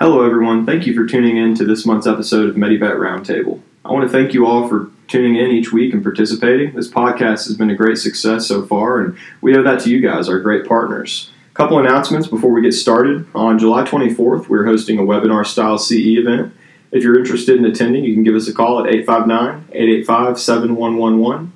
Hello, everyone. Thank you for tuning in to this month's episode of MediVet Roundtable. I want to thank you all for tuning in each week and participating. This podcast has been a great success so far, and we owe that to you guys, our great partners. A couple announcements before we get started. On July 24th, we're hosting a webinar style CE event. If you're interested in attending, you can give us a call at 859 885 7111.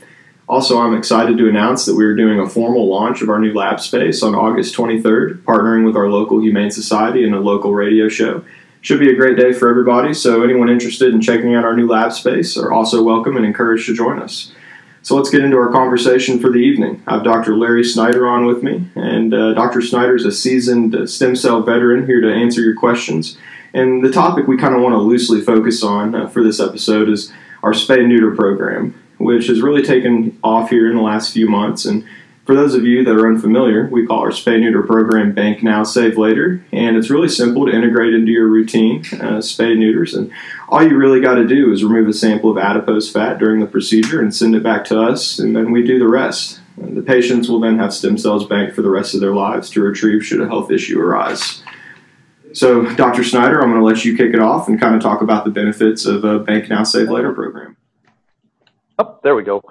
Also, I'm excited to announce that we are doing a formal launch of our new lab space on August 23rd, partnering with our local Humane Society and a local radio show. Should be a great day for everybody, so anyone interested in checking out our new lab space are also welcome and encouraged to join us. So let's get into our conversation for the evening. I have Dr. Larry Snyder on with me, and uh, Dr. Snyder is a seasoned stem cell veteran here to answer your questions. And the topic we kind of want to loosely focus on uh, for this episode is our spay neuter program which has really taken off here in the last few months. And for those of you that are unfamiliar, we call our spay neuter program Bank Now, Save Later. And it's really simple to integrate into your routine, uh, spay neuters. And all you really got to do is remove a sample of adipose fat during the procedure and send it back to us, and then we do the rest. The patients will then have stem cells banked for the rest of their lives to retrieve should a health issue arise. So, Dr. Snyder, I'm going to let you kick it off and kind of talk about the benefits of a Bank Now Save Later program. Oh, there we go.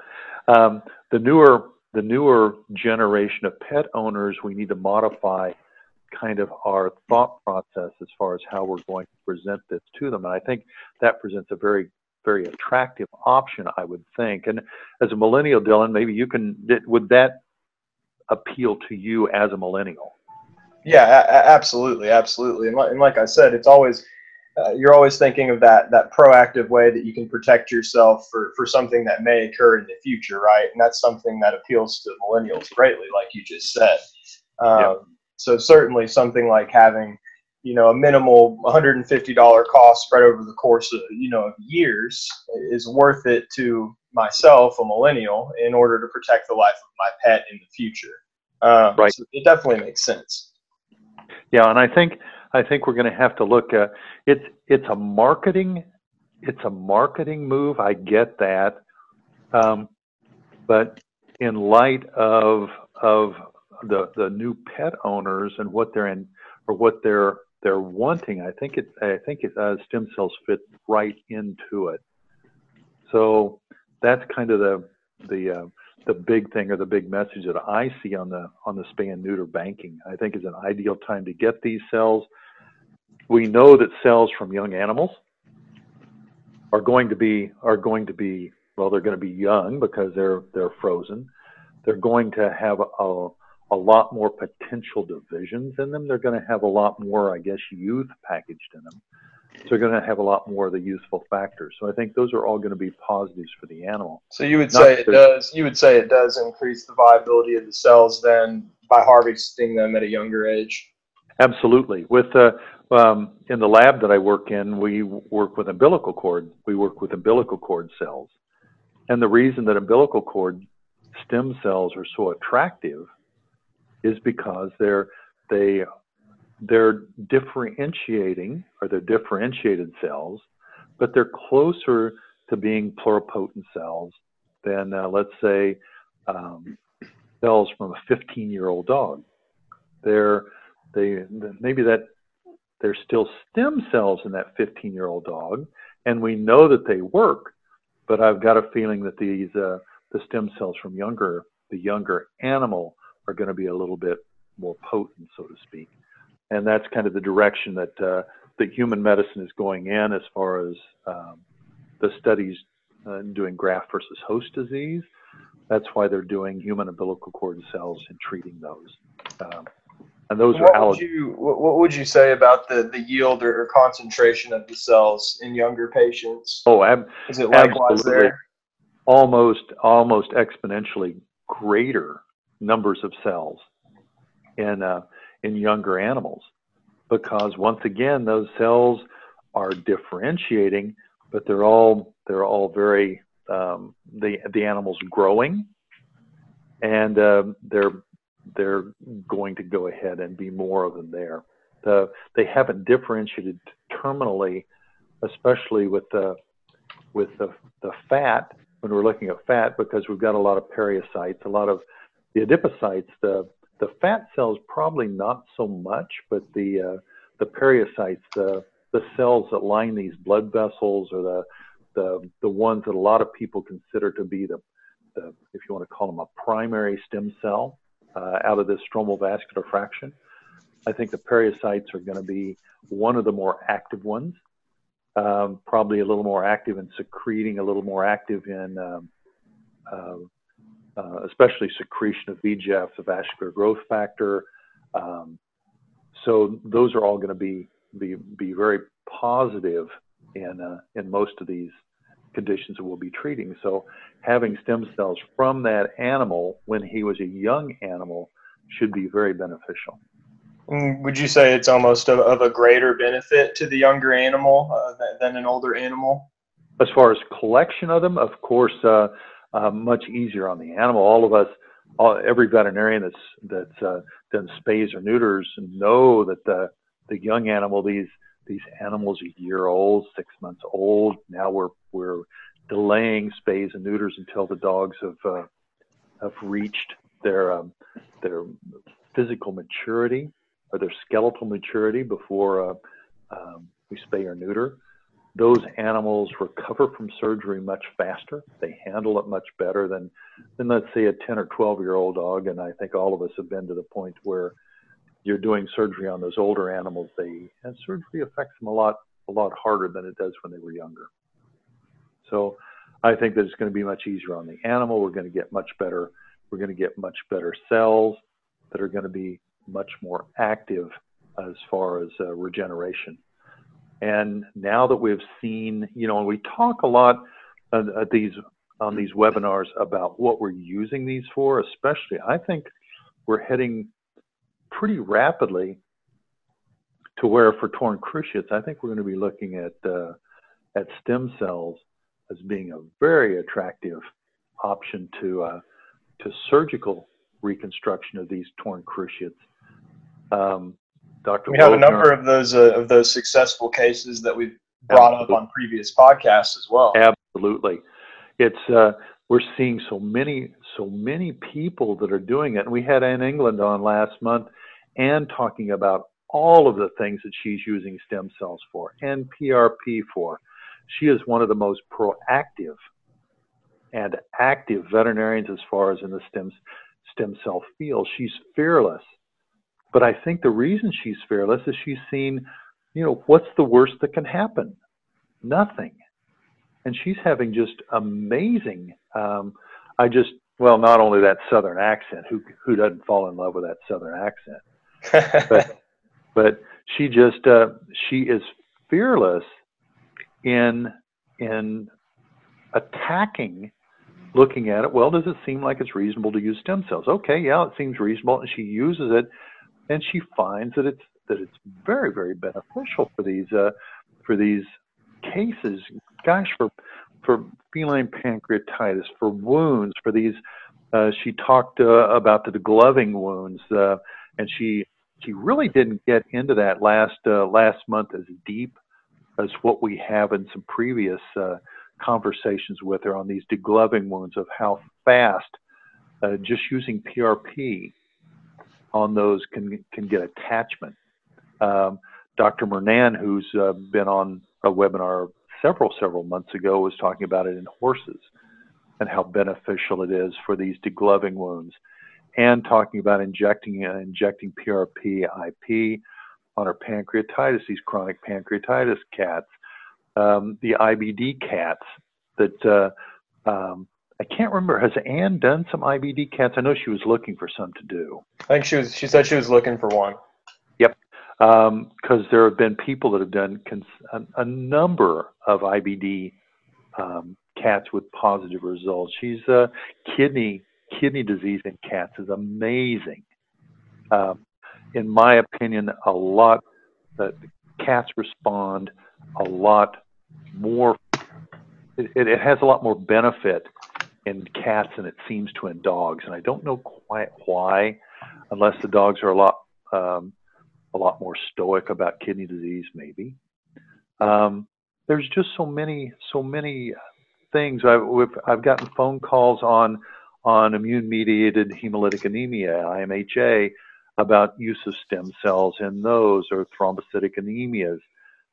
Um, the newer the newer generation of pet owners, we need to modify kind of our thought process as far as how we're going to present this to them. And I think that presents a very very attractive option, I would think. And as a millennial, Dylan, maybe you can would that appeal to you as a millennial? Yeah, a- absolutely, absolutely. And, and like I said, it's always uh, you're always thinking of that that proactive way that you can protect yourself for for something that may occur in the future, right? And that's something that appeals to millennials greatly, like you just said. Um, yeah. So certainly something like having you know a minimal $150 cost spread over the course of you know of years is worth it to myself, a millennial, in order to protect the life of my pet in the future. Um, right. So it definitely makes sense. Yeah, and I think I think we're going to have to look at it's it's a marketing it's a marketing move. I get that, um, but in light of of the the new pet owners and what they're in or what they're they're wanting, I think it I think it, uh, stem cells fit right into it. So that's kind of the the uh, the big thing or the big message that I see on the on the spay and neuter banking. I think is an ideal time to get these cells. We know that cells from young animals are going to be are going to be well they're going to be young because they're they're frozen. They're going to have a a lot more potential divisions in them. They're going to have a lot more, I guess, youth packaged in them. So they're going to have a lot more of the useful factors. So I think those are all going to be positives for the animal. So you would Not say it does. You would say it does increase the viability of the cells then by harvesting them at a younger age. Absolutely. With uh, um, in the lab that I work in, we work with umbilical cord. We work with umbilical cord cells, and the reason that umbilical cord stem cells are so attractive is because they're they they're differentiating or they're differentiated cells, but they're closer to being pluripotent cells than, uh, let's say, um, cells from a 15 year old dog. They're, they, maybe that there's still stem cells in that 15 year old dog, and we know that they work, but I've got a feeling that these, uh, the stem cells from younger, the younger animal are going to be a little bit more potent, so to speak and that's kind of the direction that uh, that human medicine is going in as far as um, the studies uh, doing graft versus host disease. That's why they're doing human umbilical cord cells and treating those. Um, and those what are would you what would you say about the, the yield or, or concentration of the cells in younger patients? Oh, ab- is it likewise absolutely. there? Almost almost exponentially greater numbers of cells in uh, in younger animals because once again those cells are differentiating but they're all they're all very um, the the animals growing and uh, they're they're going to go ahead and be more of them there. The, they haven't differentiated terminally especially with the with the, the fat when we're looking at fat because we've got a lot of periocytes a lot of the adipocytes the the fat cells probably not so much, but the uh, the periocytes, the the cells that line these blood vessels, or the the the ones that a lot of people consider to be the, the if you want to call them a primary stem cell uh, out of this stromal vascular fraction. I think the periocytes are going to be one of the more active ones, um, probably a little more active in secreting, a little more active in um, uh, uh, especially secretion of VEGF, the vascular growth factor. Um, so those are all going to be, be be very positive in uh, in most of these conditions that we'll be treating. So having stem cells from that animal when he was a young animal should be very beneficial. Mm, would you say it's almost of, of a greater benefit to the younger animal uh, than an older animal? As far as collection of them, of course, uh, uh, much easier on the animal. All of us, all, every veterinarian that's that's uh, done spays or neuters know that the the young animal, these these animals a year old, six months old. Now we're we're delaying spays and neuters until the dogs have uh, have reached their um, their physical maturity or their skeletal maturity before uh, um, we spay or neuter. Those animals recover from surgery much faster. They handle it much better than, than let's say, a 10 or 12 year old dog. And I think all of us have been to the point where you're doing surgery on those older animals. They and surgery affects them a lot a lot harder than it does when they were younger. So I think that it's going to be much easier on the animal. We're going to get much better. We're going to get much better cells that are going to be much more active as far as uh, regeneration. And now that we've seen, you know, and we talk a lot at these on these webinars about what we're using these for, especially I think we're heading pretty rapidly to where for torn cruciates, I think we're going to be looking at uh, at stem cells as being a very attractive option to uh, to surgical reconstruction of these torn cruciates. Um, Dr. We have a number of those uh, of those successful cases that we've brought absolutely. up on previous podcasts as well. Absolutely, it's uh, we're seeing so many so many people that are doing it. And we had Anne England on last month, and talking about all of the things that she's using stem cells for and PRP for. She is one of the most proactive and active veterinarians as far as in the stem stem cell field. She's fearless but I think the reason she's fearless is she's seen, you know, what's the worst that can happen? Nothing. And she's having just amazing. Um, I just, well, not only that Southern accent, who who doesn't fall in love with that Southern accent, but but she just uh, she is fearless in in attacking looking at it. Well does it seem like it's reasonable to use stem cells? Okay yeah it seems reasonable and she uses it and she finds that it's that it's very very beneficial for these uh, for these cases. Gosh, for for feline pancreatitis, for wounds, for these. Uh, she talked uh, about the degloving wounds, uh, and she she really didn't get into that last uh, last month as deep as what we have in some previous uh, conversations with her on these degloving wounds of how fast uh, just using PRP on those can can get attachment. Um, Dr. Mernan, who's been on a webinar several several months ago, was talking about it in horses and how beneficial it is for these degloving wounds, and talking about injecting uh, injecting PRP IP on our pancreatitis, these chronic pancreatitis cats, um, the IBD cats that uh, um, I can't remember. Has Anne done some IBD cats? I know she was looking for some to do. I think she was. She said she was looking for one. Yep, because um, there have been people that have done cons- a, a, number of IBD um, cats with positive results. She's uh, kidney kidney disease in cats is amazing. Um, in my opinion, a lot that cats respond a lot more. It, it has a lot more benefit in cats than it seems to in dogs, and I don't know quite why, unless the dogs are a lot um, a lot more stoic about kidney disease, maybe. Um, there's just so many so many things. I've I've gotten phone calls on on immune mediated hemolytic anemia (IMHA) about use of stem cells in those or thrombocytic anemias.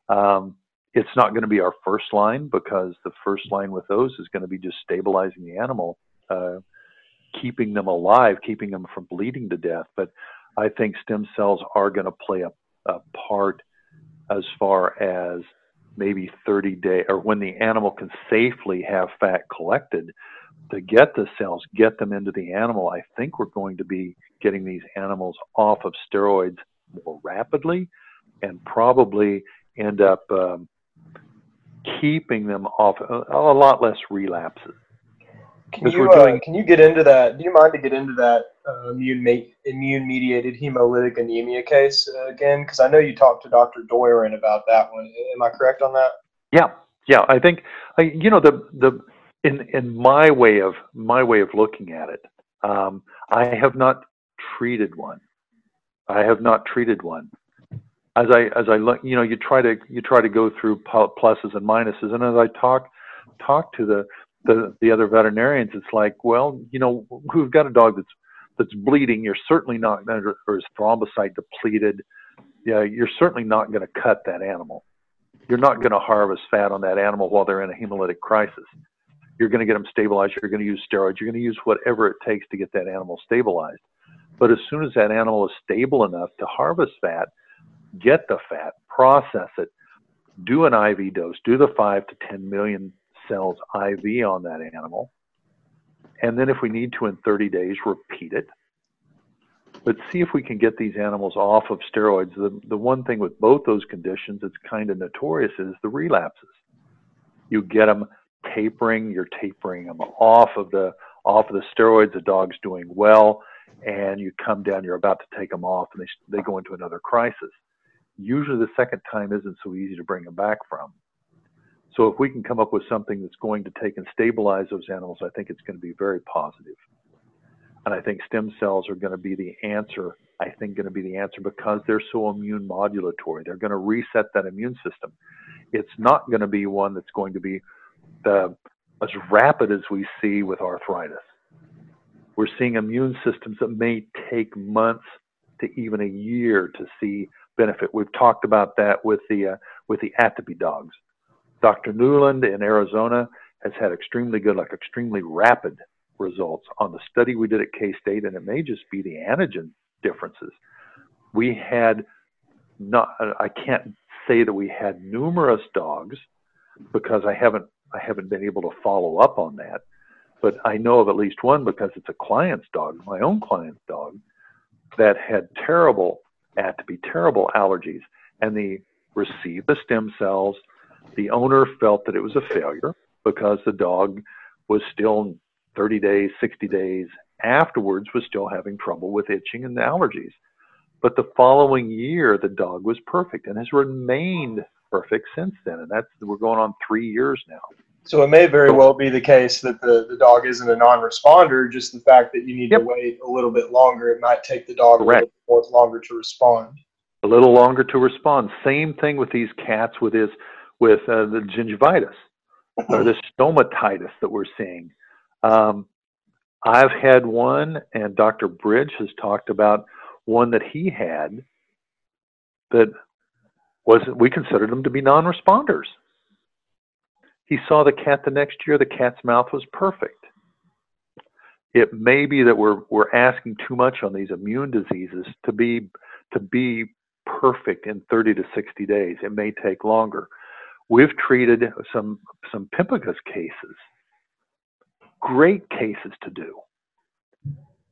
Um, it's not going to be our first line because the first line with those is going to be just stabilizing the animal, uh, keeping them alive, keeping them from bleeding to death. But I think stem cells are going to play a, a part as far as maybe 30 day or when the animal can safely have fat collected to get the cells, get them into the animal, I think we're going to be getting these animals off of steroids more rapidly and probably end up um, keeping them off a, a, lot less relapses. Can you, uh, can you get into that? Do you mind to get into that uh, immune immune mediated hemolytic anemia case uh, again? Because I know you talked to Dr. Doiron about that one. Am I correct on that? Yeah, yeah. I think you know the the in in my way of my way of looking at it, um, I have not treated one. I have not treated one. As I as I look, you know, you try to you try to go through pluses and minuses, and as I talk talk to the the the other veterinarians, it's like, well, you know, we've got a dog that's that's bleeding. You're certainly not going to, or is thrombocyte depleted. Yeah, you're certainly not going to cut that animal. You're not going to harvest fat on that animal while they're in a hemolytic crisis you're going to get them stabilized. You're going to use steroids. You're going to use whatever it takes to get that animal stabilized. But as soon as that animal is stable enough to harvest fat, get the fat, process it, do an IV dose, do the five to 10 million cells IV on that animal. And then if we need to in 30 days, repeat it. But see if we can get these animals off of steroids. The, the one thing with both those conditions, it's kind of notorious, is the relapses. You get them tapering, you're tapering them off of the off of the steroids. The dog's doing well, and you come down, you're about to take them off, and they they go into another crisis. Usually, the second time isn't so easy to bring them back from. So, if we can come up with something that's going to take and stabilize those animals, I think it's going to be very positive. And I think stem cells are going to be the answer. I think going to be the answer because they're so immune modulatory. They're going to reset that immune system. It's not going to be one that's going to be the, as rapid as we see with arthritis. We're seeing immune systems that may take months to even a year to see benefit. We've talked about that with the uh, with the atopy dogs. Dr. Newland in Arizona has had extremely good, like extremely rapid results on the study we did at K State, and it may just be the antigen differences. We had not, I can't say that we had numerous dogs because I haven't I haven't been able to follow up on that, but I know of at least one because it's a client's dog, my own client's dog, that had terrible atopy, terrible allergies, and they received the stem cells. The owner felt that it was a failure because the dog was still 30 days, 60 days afterwards was still having trouble with itching and allergies. But the following year, the dog was perfect and has remained perfect since then. And that's we're going on three years now. So it may very well be the case that the, the dog isn't a non-responder. Just the fact that you need yep. to wait a little bit longer, it might take the dog Correct. a little longer to respond. A little longer to respond. Same thing with these cats with his with uh, the gingivitis or the stomatitis that we're seeing. Um, I've had one, and Dr. Bridge has talked about one that he had that was we considered them to be non-responders. He saw the cat the next year. The cat's mouth was perfect. It may be that we're we're asking too much on these immune diseases to be to be perfect in 30 to 60 days. It may take longer. We've treated some some pemphigus cases. Great cases to do.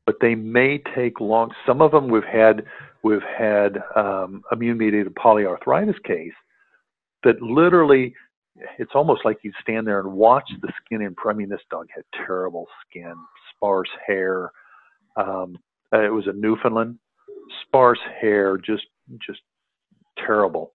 But they may take long. Some of them we've had we've had um, immune mediated polyarthritis case that literally it's almost like you stand there and watch the skin improve. I mean, this dog had terrible skin, sparse hair. Um, it was a Newfoundland, sparse hair, just just terrible.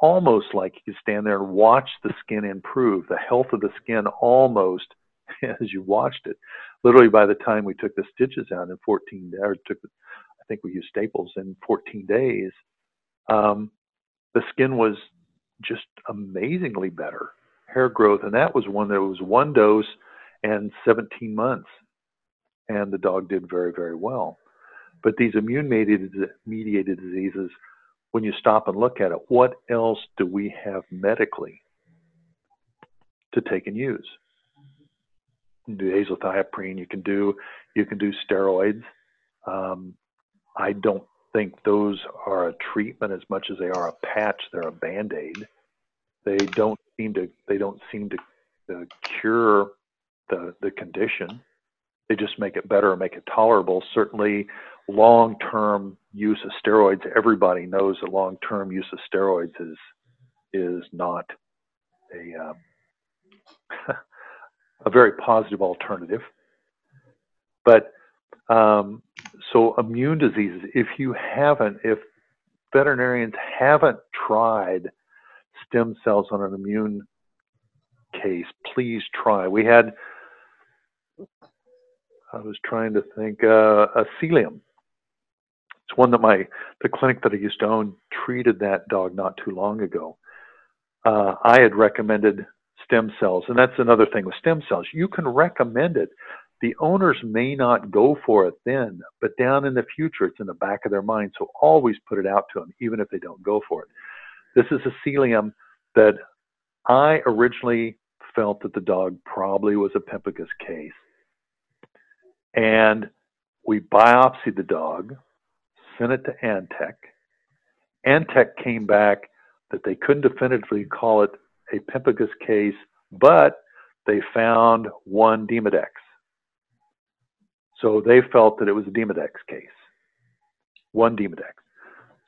Almost like you could stand there and watch the skin improve, the health of the skin almost as you watched it. Literally, by the time we took the stitches out in 14 days, took, I think we used staples in 14 days, um, the skin was just amazingly better hair growth. And that was one that was one dose and 17 months. And the dog did very, very well. But these immune mediated diseases, when you stop and look at it, what else do we have medically to take and use? You do azathioprine, you can do you can do steroids. Um, I don't think those are a treatment as much as they are a patch. They're a band aid. They don't seem to they don't seem to, to cure the the condition. They just make it better make it tolerable. Certainly, long term use of steroids. Everybody knows that long term use of steroids is is not a um, a very positive alternative. But um, so immune diseases, if you haven't, if veterinarians haven't tried stem cells on an immune case, please try. We had, I was trying to think, uh, a Sealyham. It's one that my the clinic that I used to own treated that dog not too long ago. Uh, I had recommended stem cells, and that's another thing with stem cells. You can recommend it. The owners may not go for it then, but down in the future, it's in the back of their mind. So always put it out to them, even if they don't go for it. This is a Sealyham that I originally felt that the dog probably was a Pemphigus case. And we biopsied the dog, sent it to Antech. Antech came back that they couldn't definitively call it a Pemphigus case, but they found one Demodex. So they felt that it was a Demodex case, one Demodex.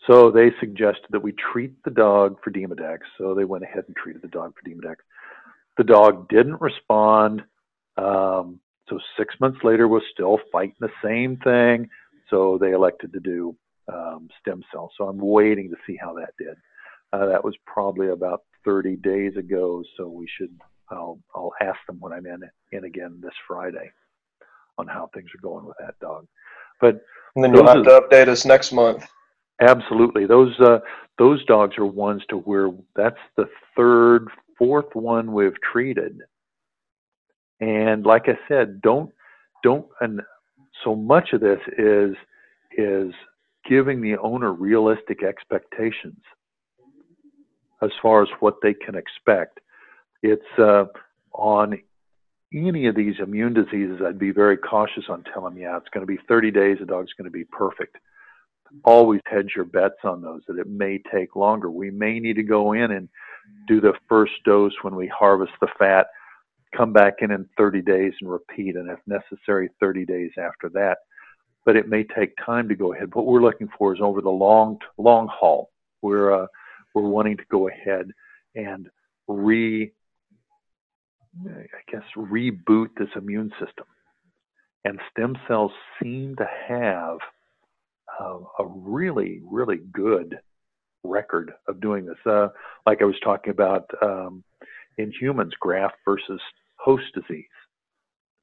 So they suggested that we treat the dog for Demodex. So they went ahead and treated the dog for Demodex. The dog didn't respond. Um, so six months later, was still fighting the same thing. So they elected to do um, stem cells. So I'm waiting to see how that did. Uh, that was probably about 30 days ago. So we should. I'll I'll ask them when I'm in in again this Friday on how things are going with that dog. But and then you'll have to update us next month. Absolutely, those uh, those dogs are ones to where that's the third, fourth one we've treated. And like I said, don't don't and so much of this is is giving the owner realistic expectations as far as what they can expect. It's uh, on any of these immune diseases, I'd be very cautious on telling them, yeah, it's going to be 30 days, the dog's going to be perfect. Always hedge your bets on those that it may take longer. We may need to go in and do the first dose when we harvest the fat, come back in in 30 days and repeat, and if necessary, 30 days after that. But it may take time to go ahead. What we're looking for is over the long long haul. We're uh, we're wanting to go ahead and re I guess, reboot this immune system. And stem cells seem to have uh, a really, really good record of doing this. Uh, like I was talking about um, in humans, graft versus host disease,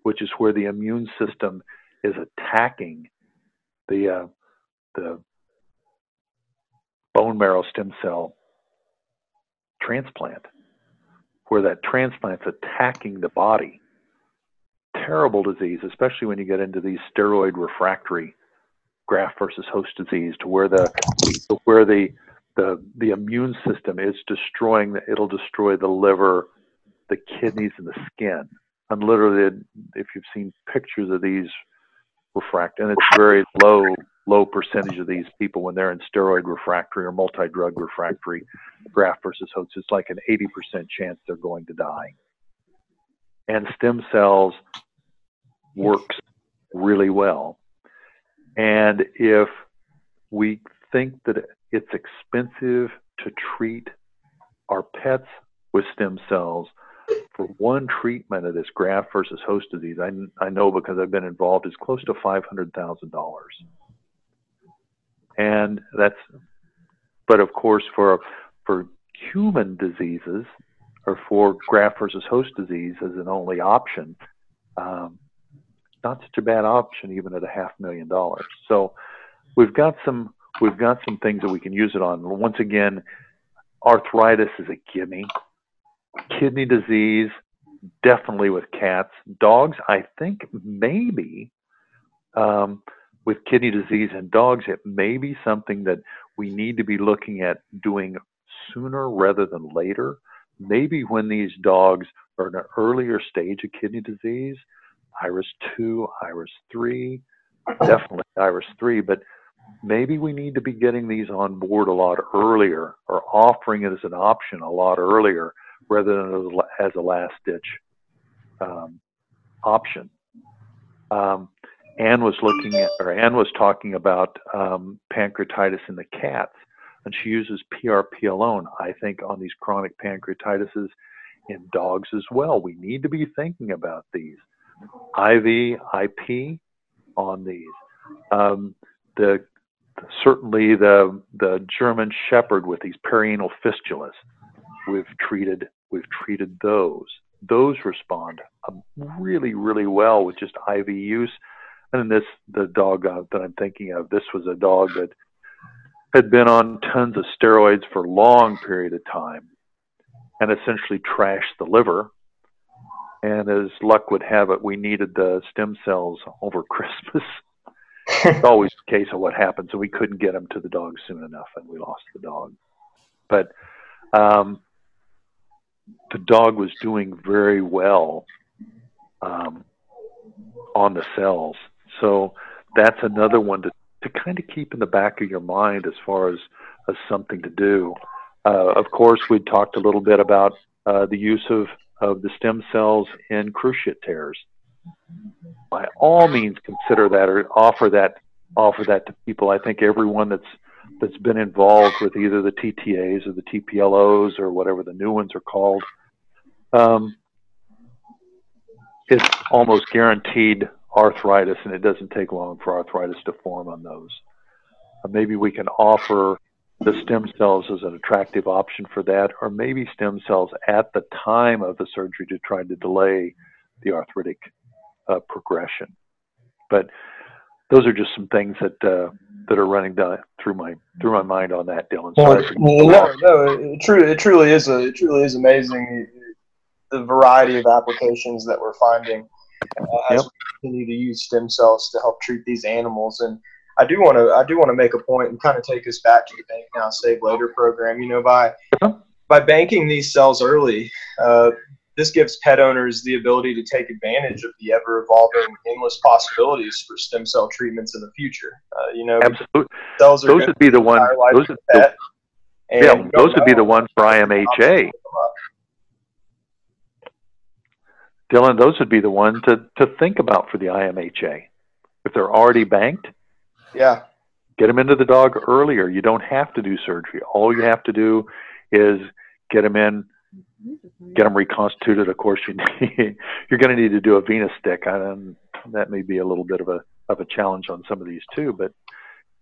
which is where the immune system is attacking the uh, the bone marrow stem cell transplant where that transplant's attacking the body. Terrible disease, especially when you get into these steroid refractory graft versus host disease, to where the where the the the immune system is destroying. The, it'll destroy the liver, the kidneys, and the skin. And literally, if you've seen pictures of these refract, and it's very low low percentage of these people when they're in steroid refractory or multi-drug refractory graft versus host. It's like an 80% chance they're going to die. And stem cells works really well. And if we think that it's expensive to treat our pets with stem cells, for one treatment of this graft versus host disease, I, I know because I've been involved, is close to $500,000 and that's but of course for for human diseases or for graft versus host disease as an only option um, not such a bad option even at a half million dollars. So we've got some we've got some things that we can use it on. Once again arthritis is a gimme kidney disease definitely with cats dogs i think maybe um, with kidney disease in dogs, it may be something that we need to be looking at doing sooner rather than later. Maybe when these dogs are in an earlier stage of kidney disease, IRIS 2, IRIS 3, definitely IRIS 3, but maybe we need to be getting these on board a lot earlier or offering it as an option a lot earlier rather than as a last ditch um, option. Um, Anne was looking at, or Anne was talking about um, pancreatitis in the cats, and she uses PRP alone, I think, on these chronic pancreatises in dogs as well. We need to be thinking about these. IV, IP on these. Um, the certainly the the German Shepherd with these perianal fistulas, we've treated we've treated those. Those respond um, really really well with just IV use. And then this the dog uh, that I'm thinking of, this was a dog that had been on tons of steroids for a long period of time and essentially trashed the liver. And as luck would have it, we needed the stem cells over Christmas. it's always the case of what happens, and we couldn't get them to the dog soon enough, and we lost the dog. But um, the dog was doing very well um, on the cells. So that's another one to, to kind of keep in the back of your mind as far as, as something to do. Uh, of course, we talked a little bit about uh, the use of, of the stem cells in cruciate tears. By all means, consider that or offer that offer that to people. I think everyone that's that's been involved with either the TTAs or the TPLOs or whatever the new ones are called, um, it's almost guaranteed arthritis, and it doesn't take long for arthritis to form on those. Uh, maybe we can offer the stem cells as an attractive option for that, or maybe stem cells at the time of the surgery to try to delay the arthritic uh, progression. But those are just some things that uh, that are running down through my through my mind on that, Dylan. Well, no, no, it truly, it truly is a, it truly is amazing the variety of applications that we're finding uh, as yep. we continue to use stem cells to help treat these animals. And I do want to I do want to make a point and kind of take us back to the Bank Now Save Later program. You know, by by banking these cells early, uh, this gives pet owners the ability to take advantage of the ever evolving endless possibilities for stem cell treatments in the future. Uh, you know, absolutely. Cells those would be the ones. Those the, yeah, those would be the ones for IMHA. Dylan, those would be the ones to, to think about for the IMHA. If they're already banked, yeah, get them into the dog earlier. You don't have to do surgery. All you have to do is get them in, get them reconstituted. Of course, you need, you're going to need to do a venous stick, and that may be a little bit of a of a challenge on some of these too. But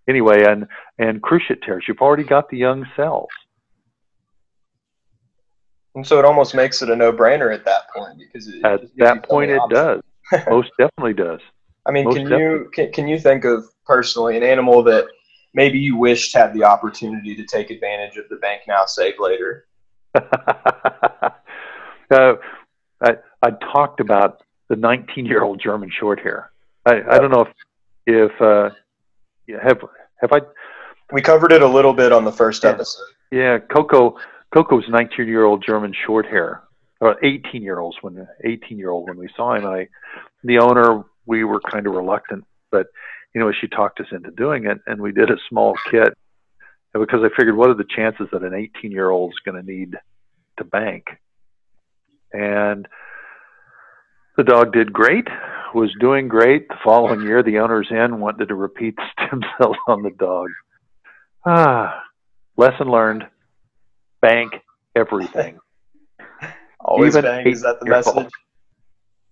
anyway, and and cruciate tears, you've already got the young cells. And so it almost makes it a no-brainer at that point because it, at that point it does. Most definitely does. I mean, Most can definitely. you can, can you think of personally an animal that maybe you wished had the opportunity to take advantage of the bank now save later? uh, I I talked about the 19-year-old German Shorthair. I, I don't know if if uh, have have I. We covered it a little bit on the first yeah. episode. Yeah, Coco Coco's 19 year old German short hair, or 18 year olds when 18 year old when we saw him. I, the owner, we were kind of reluctant, but you know, she talked us into doing it, and we did a small kit because I figured, what are the chances that an 18 year old is going to need to bank? And the dog did great, was doing great. The following year, the owner's in wanted to repeat stem cells on the dog. Ah, lesson learned bank everything. Always Even bank. Is that the message?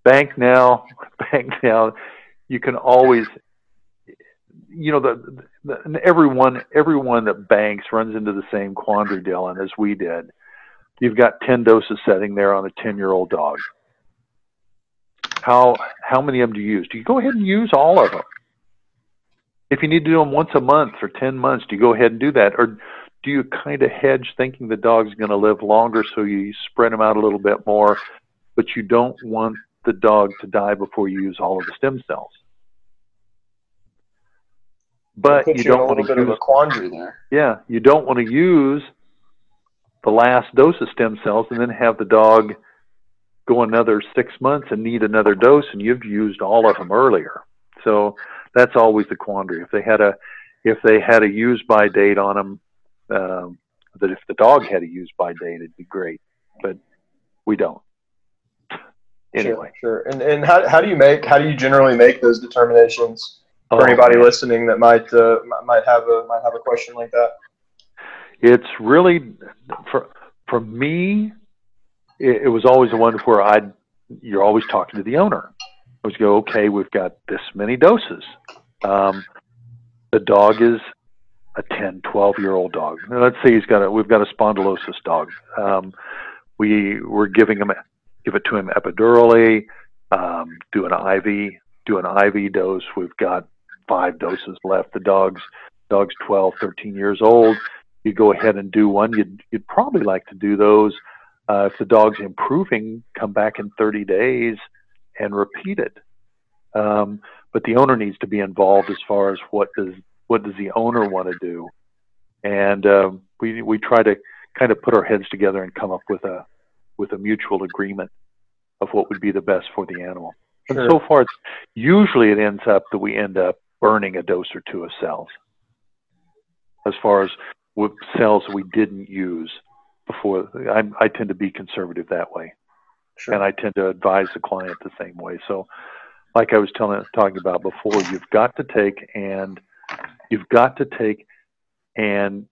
Bank now. Bank now. You can always, you know, the, the everyone everyone that banks runs into the same quandary, Dylan, as we did. You've got ten doses sitting there on a ten year old dog. How how many of them do you use? Do you go ahead and use all of them? If you need to do them once a month for 10 months, do you go ahead and do that? Or do you kind of hedge thinking the dog's going to live longer so you spread them out a little bit more, but you don't want the dog to die before you use all of the stem cells? but you don't want to use a quandary there. Yeah, you don't want to use the last dose of stem cells and then have the dog go another six months and need another dose, and you've used all of them earlier. So that's always the quandary. If they had a if they had a use by date on them, um, that if the dog had a use by date, it'd be great. But we don't. Anyway, sure, sure. And and how how do you make how do you generally make those determinations for Oh, anybody man. listening that might uh, might have a might have a question like that? It's really for for me. It, it was always the one where I you're always talking to the owner. I was go, okay, we've got this many doses. Um, the dog is a 10, 12 year old dog. Now, let's say he's got a, we've got a spondylosis dog. Um, we we're giving him, give it to him epidurally, um, do an IV, do an IV dose. We've got five doses left. The dog's, dog's 12, 13 years old. You go ahead and do one. You'd, you'd probably like to do those. Uh, if the dog's improving, come back in 30 days and repeat it. Um, but the owner needs to be involved as far as what does what does the owner want to do, and um, we we try to kind of put our heads together and come up with a with a mutual agreement of what would be the best for the animal. Sure. And so far, it's, usually it ends up that we end up burning a dose or two of cells. As far as with cells we didn't use before, I, I tend to be conservative that way Sure. and I tend to advise the client the same way. So, like I was telling talking about before, you've got to take and you've got to take and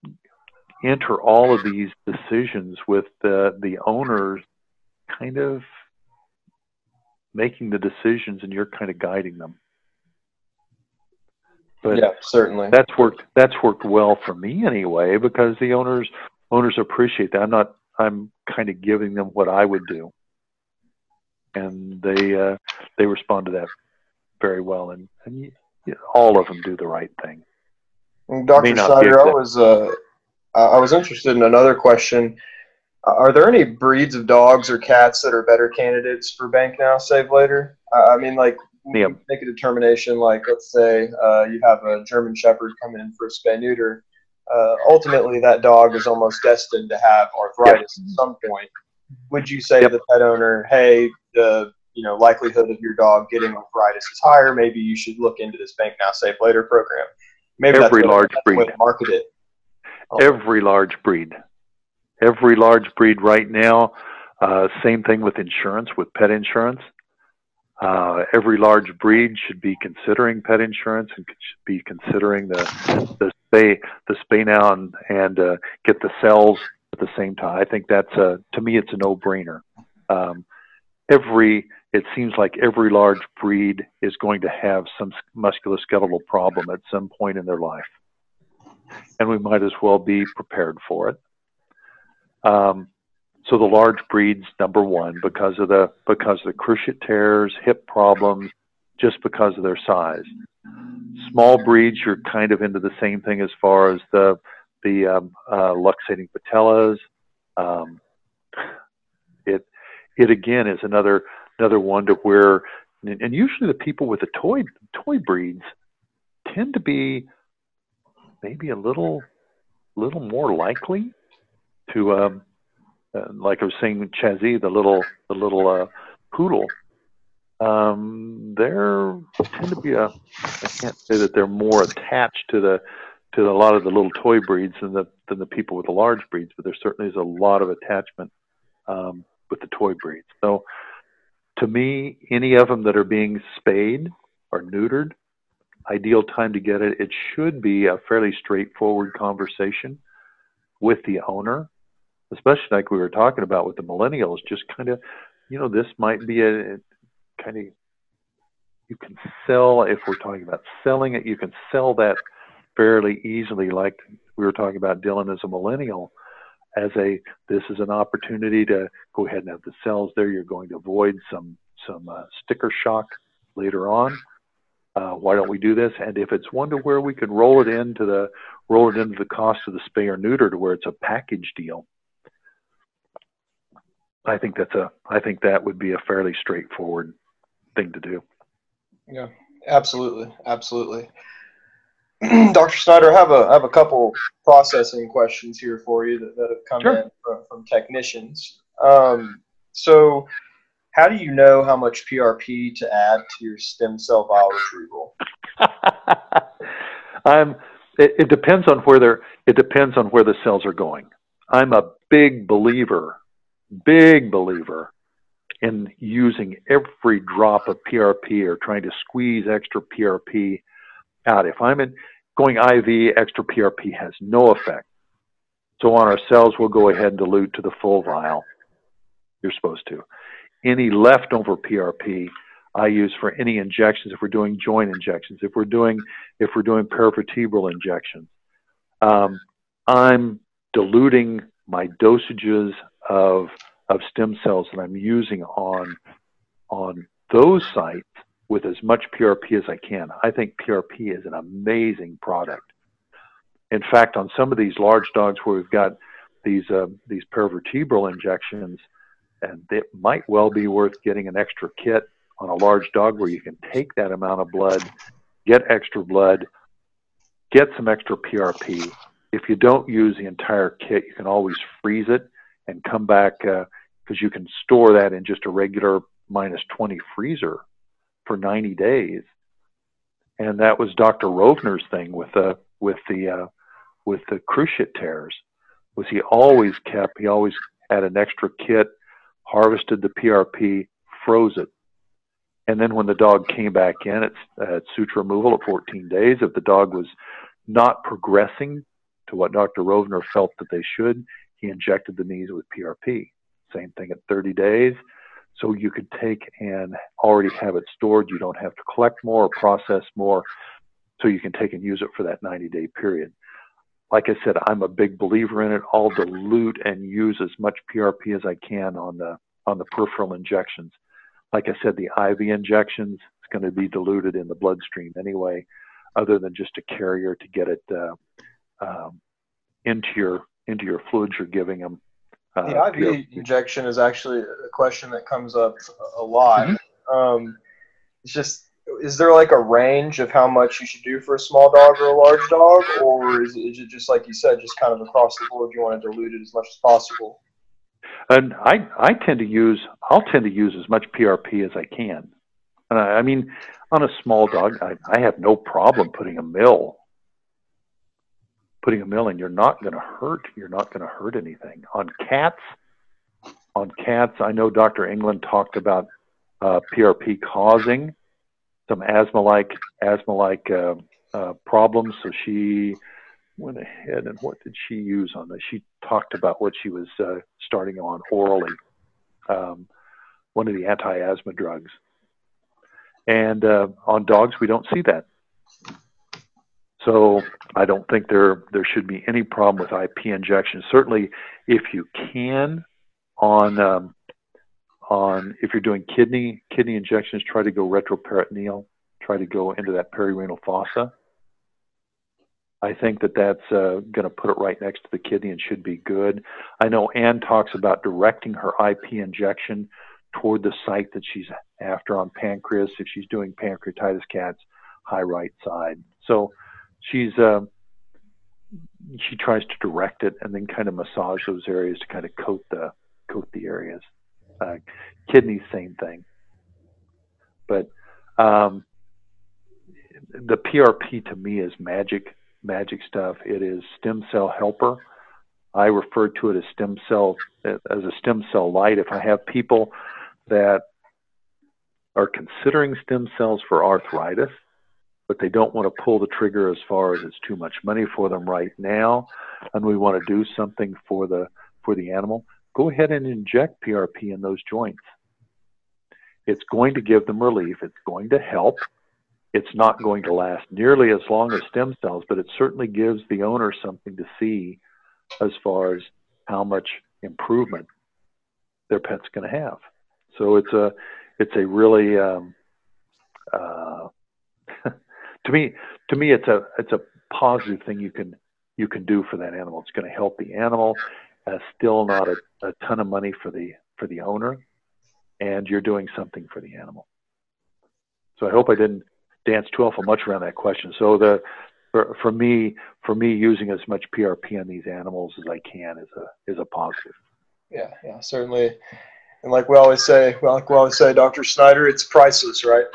enter all of these decisions with the the owners kind of making the decisions and you're kind of guiding them. But yeah, certainly. that's worked that's worked well for me anyway because the owners owners appreciate that. I'm not I'm kind of giving them what I would do. And they uh, they respond to that very well and, and you, all of them do the right thing. And Dr. Snyder, I was uh, I was interested in another question. Are there any breeds of dogs or cats that are better candidates for bank now, save later? I mean, like Yeah. make a determination. Like, let's say uh, you have a German Shepherd coming in for a spay neuter. Uh, ultimately, that dog is almost destined to have arthritis at some point. Would you say Yep. to the pet owner, "Hey, the you know likelihood of your dog getting arthritis is higher. Maybe you should look into this bank now, save later program." Maybe Every that's large breed. market it. Oh. Every large breed. Every large breed right now, uh, same thing with insurance, with pet insurance. Uh, every large breed should be considering pet insurance and should be considering the the spay the spay now and, and uh, get the cells at the same time. I think that's a to me it's a no brainer. Um, every it seems like every large breed is going to have some musculoskeletal problem at some point in their life, and we might as well be prepared for it. Um, so the large breeds, number one, because of the because of the cruciate tears, hip problems, just because of their size. Small breeds, you're kind of into the same thing as far as the the um, uh, luxating patellas. Um, it it again is another another one to where, and usually the people with the toy toy breeds tend to be maybe a little little more likely to um, like I was saying Chazzy, the little the little uh, poodle. Um, they're tend to be a I can't say that they're more attached to the to a lot of the little toy breeds than the than the people with the large breeds, but there certainly is a lot of attachment um, with the toy breeds. So to me, any of them that are being spayed or neutered, ideal time to get it. It should be a fairly straightforward conversation with the owner especially like we were talking about with the millennials, just kind of, you know, this might be a, kind of, you can sell, if we're talking about selling it, you can sell that fairly easily, like we were talking about Dylan as a millennial, as a, this is an opportunity to go ahead and have the cells there. You're going to avoid some, some uh, sticker shock later on. Uh, why don't we do this? And if it's one to where we can roll it into the roll it into the cost of the spay or neuter to where it's a package deal, I think that's a I think that would be a fairly straightforward thing to do. Yeah, absolutely, absolutely. Dr. Snyder, I have a I have a couple processing questions here for you that, that have come Sure. in from, from technicians. Um, so, how do you know how much PRP to add to your stem cell vial retrieval? I'm. It, it depends on where they're. It depends on where the cells are going. I'm a big believer, big believer, in using every drop of PRP or trying to squeeze extra PRP out. If I'm in, going IV, extra PRP has no effect. So on our cells, we'll go ahead and dilute to the full vial. You're supposed to. Any leftover PRP, I use for any injections. If we're doing joint injections, if we're doing if we're doing paravertebral injections, um, I'm diluting my dosages of of stem cells that I'm using on on those sites with as much PRP as I can. I think PRP is an amazing product. In fact, on some of these large dogs where we've got these uh, these paravertebral injections, and it might well be worth getting an extra kit on a large dog where you can take that amount of blood, get extra blood, get some extra PRP. If you don't use the entire kit, you can always freeze it and come back because uh, you can store that in just a regular minus 20 freezer for 90 days. And that was Dr. Rovner's thing with the with the uh, with the cruciate tears was he always kept he always had an extra kit, harvested the PRP, froze it, and then when the dog came back in at, at suture removal at 14 days, if the dog was not progressing to what Dr. Rovner felt that they should, he injected the knees with PRP. Same thing at 30 days. So you could take and already have it stored. You don't have to collect more or process more. So you can take and use it for that 90 day period. Like I said, I'm a big believer in it. I'll dilute and use as much PRP as I can on the on the peripheral injections. Like I said, the IV injections is going to be diluted in the bloodstream anyway, other than just a carrier to get it uh, um, into your into your fluids you're giving them. Uh, the IV PRP. injection is actually a question that comes up a lot. Mm-hmm. Um, it's just is there like a range of how much you should do for a small dog or a large dog, or is it, is it just like you said, just kind of across the board? You want to dilute it as much as possible. And I I tend to use I'll tend to use as much PRP as I can. And I, I mean, on a small dog, I, I have no problem putting a mill putting a mill in. You're not going to hurt. You're not going to hurt anything. On cats, on cats, I know Dr. England talked about uh, PRP causing some asthma-like asthma-like uh, uh, problems. So she went ahead and what did she use on this? She talked about what she was uh, starting on orally, um, one of the anti-asthma drugs. And uh, on dogs, we don't see that. So I don't think there there should be any problem with IP injection. Certainly, if you can, on um, on if you're doing kidney kidney injections, try to go retroperitoneal, try to go into that perirenal fossa. I think that that's uh, going to put it right next to the kidney and should be good. I know Anne talks about directing her IP injection toward the site that she's after on pancreas. If she's doing pancreatitis cats, high right side. So she's uh, she tries to direct it and then kind of massage those areas to kind of coat the coat the areas. Uh, kidneys, same thing. But um, the PRP to me is magic, magic stuff. It is stem cell helper. I refer to it as stem cell as a stem cell light. If I have people that are considering stem cells for arthritis, but they don't want to pull the trigger as far as it's too much money for them right now, and we want to do something for the for the animal, go ahead and inject PRP in those joints. It's going to give them relief. It's going to help. It's not going to last nearly as long as stem cells, but it certainly gives the owner something to see as far as how much improvement their pet's going to have. So it's a it's a really um, to me, to me, it's a it's a positive thing you can you can do for that animal. It's going to help the animal. Uh, still not a, a ton of money for the for the owner, and you're doing something for the animal. So I hope I didn't dance too awful much around that question. So the for for me for me using as much PRP on these animals as I can is a is a positive. Yeah, yeah, certainly. And like we always say, well, like we always say, Dr. Snyder, it's priceless, right?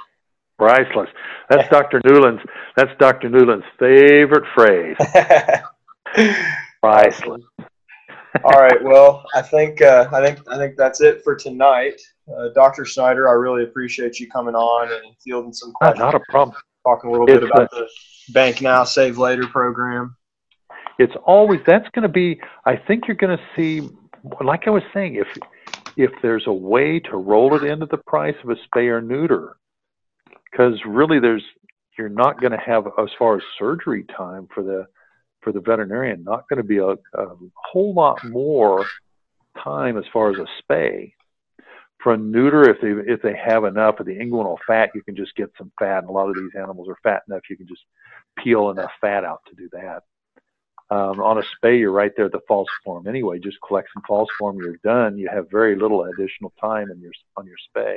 Priceless. That's Dr. Newland's. That's Dr. Newland's favorite phrase. Priceless. All right. Well, I think uh, I think I think that's it for tonight. Uh, Dr. Snyder, I really appreciate you coming on and fielding some questions. Not a problem. Talking a little bit about the Bank Now, Save Later program. It's always that's going to be. I think you're going to see, like I was saying, if if there's a way to roll it into the price of a spay or neuter, because really there's you're not going to have as far as surgery time for the for the veterinarian not going to be a, a whole lot more time as far as a spay. For a neuter if they if they have enough of the inguinal fat you can just get some fat and a lot of these animals are fat enough you can just peel enough fat out to do that. Um, on a spay you're right there at the false form anyway just collect some false form you're done you have very little additional time in your on your spay.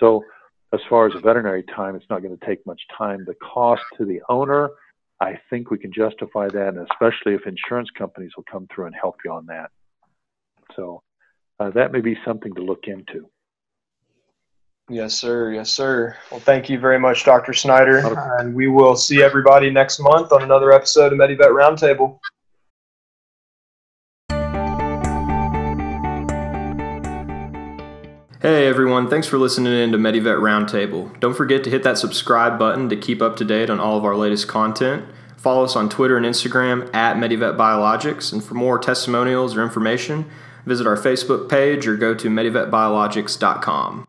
So as far as a veterinary time it's not going to take much time the cost to the owner I think we can justify that, and especially if insurance companies will come through and help you on that. So uh, that may be something to look into. Yes, sir. Yes, sir. Well, thank you very much, Dr. Snyder. And we will see everybody next month on another episode of MediVet Roundtable. Hey everyone, thanks for listening in to MediVet Roundtable. Don't forget to hit that subscribe button to keep up to date on all of our latest content. Follow us on Twitter and Instagram at MediVet Biologics, and for more testimonials or information, visit our Facebook page or go to MediVetBiologics.com.